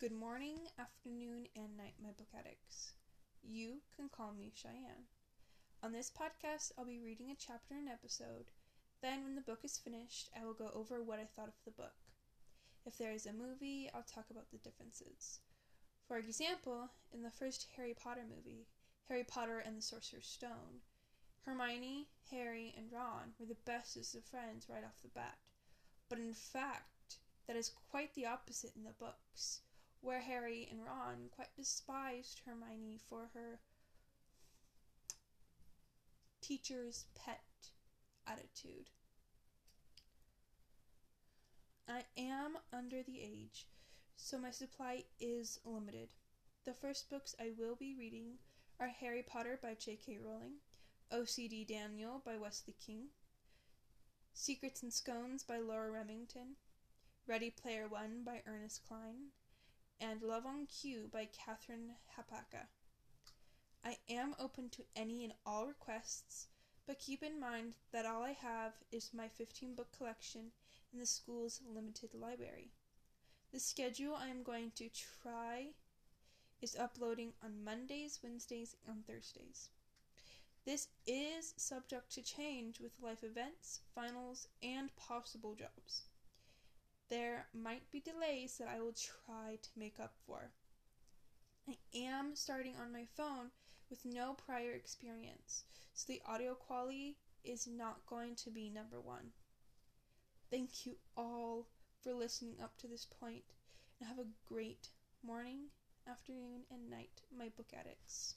Good morning, afternoon, and night, my book addicts. You can call me Cheyenne. On this podcast, I'll be reading a chapter and episode. Then, when the book is finished, I will go over what I thought of the book. If there is a movie, I'll talk about the differences. For example, in the first Harry Potter movie, Harry Potter and the Sorcerer's Stone, Hermione, Harry, and Ron were the bestest of friends right off the bat. But in fact, that is quite the opposite in the books where Harry and Ron quite despised Hermione for her teacher's pet attitude. I am under the age, so my supply is limited. The first books I will be reading are Harry Potter by J.K. Rowling, OCD Daniel by Wesley King, Secrets and Scones by Laura Remington, Ready Player One by Ernest Cline, and Love on Cue by Catherine Hapaka. I am open to any and all requests, but keep in mind that all I have is my 15 book collection in the school's limited library. The schedule I am going to try is uploading on Mondays, Wednesdays, and Thursdays. This is subject to change with life events, finals, and possible jobs. There might be delays that I will try to make up for. I am starting on my phone with no prior experience, so the audio quality is not going to be number one. Thank you all for listening up to this point, and have a great morning, afternoon, and night, my book addicts.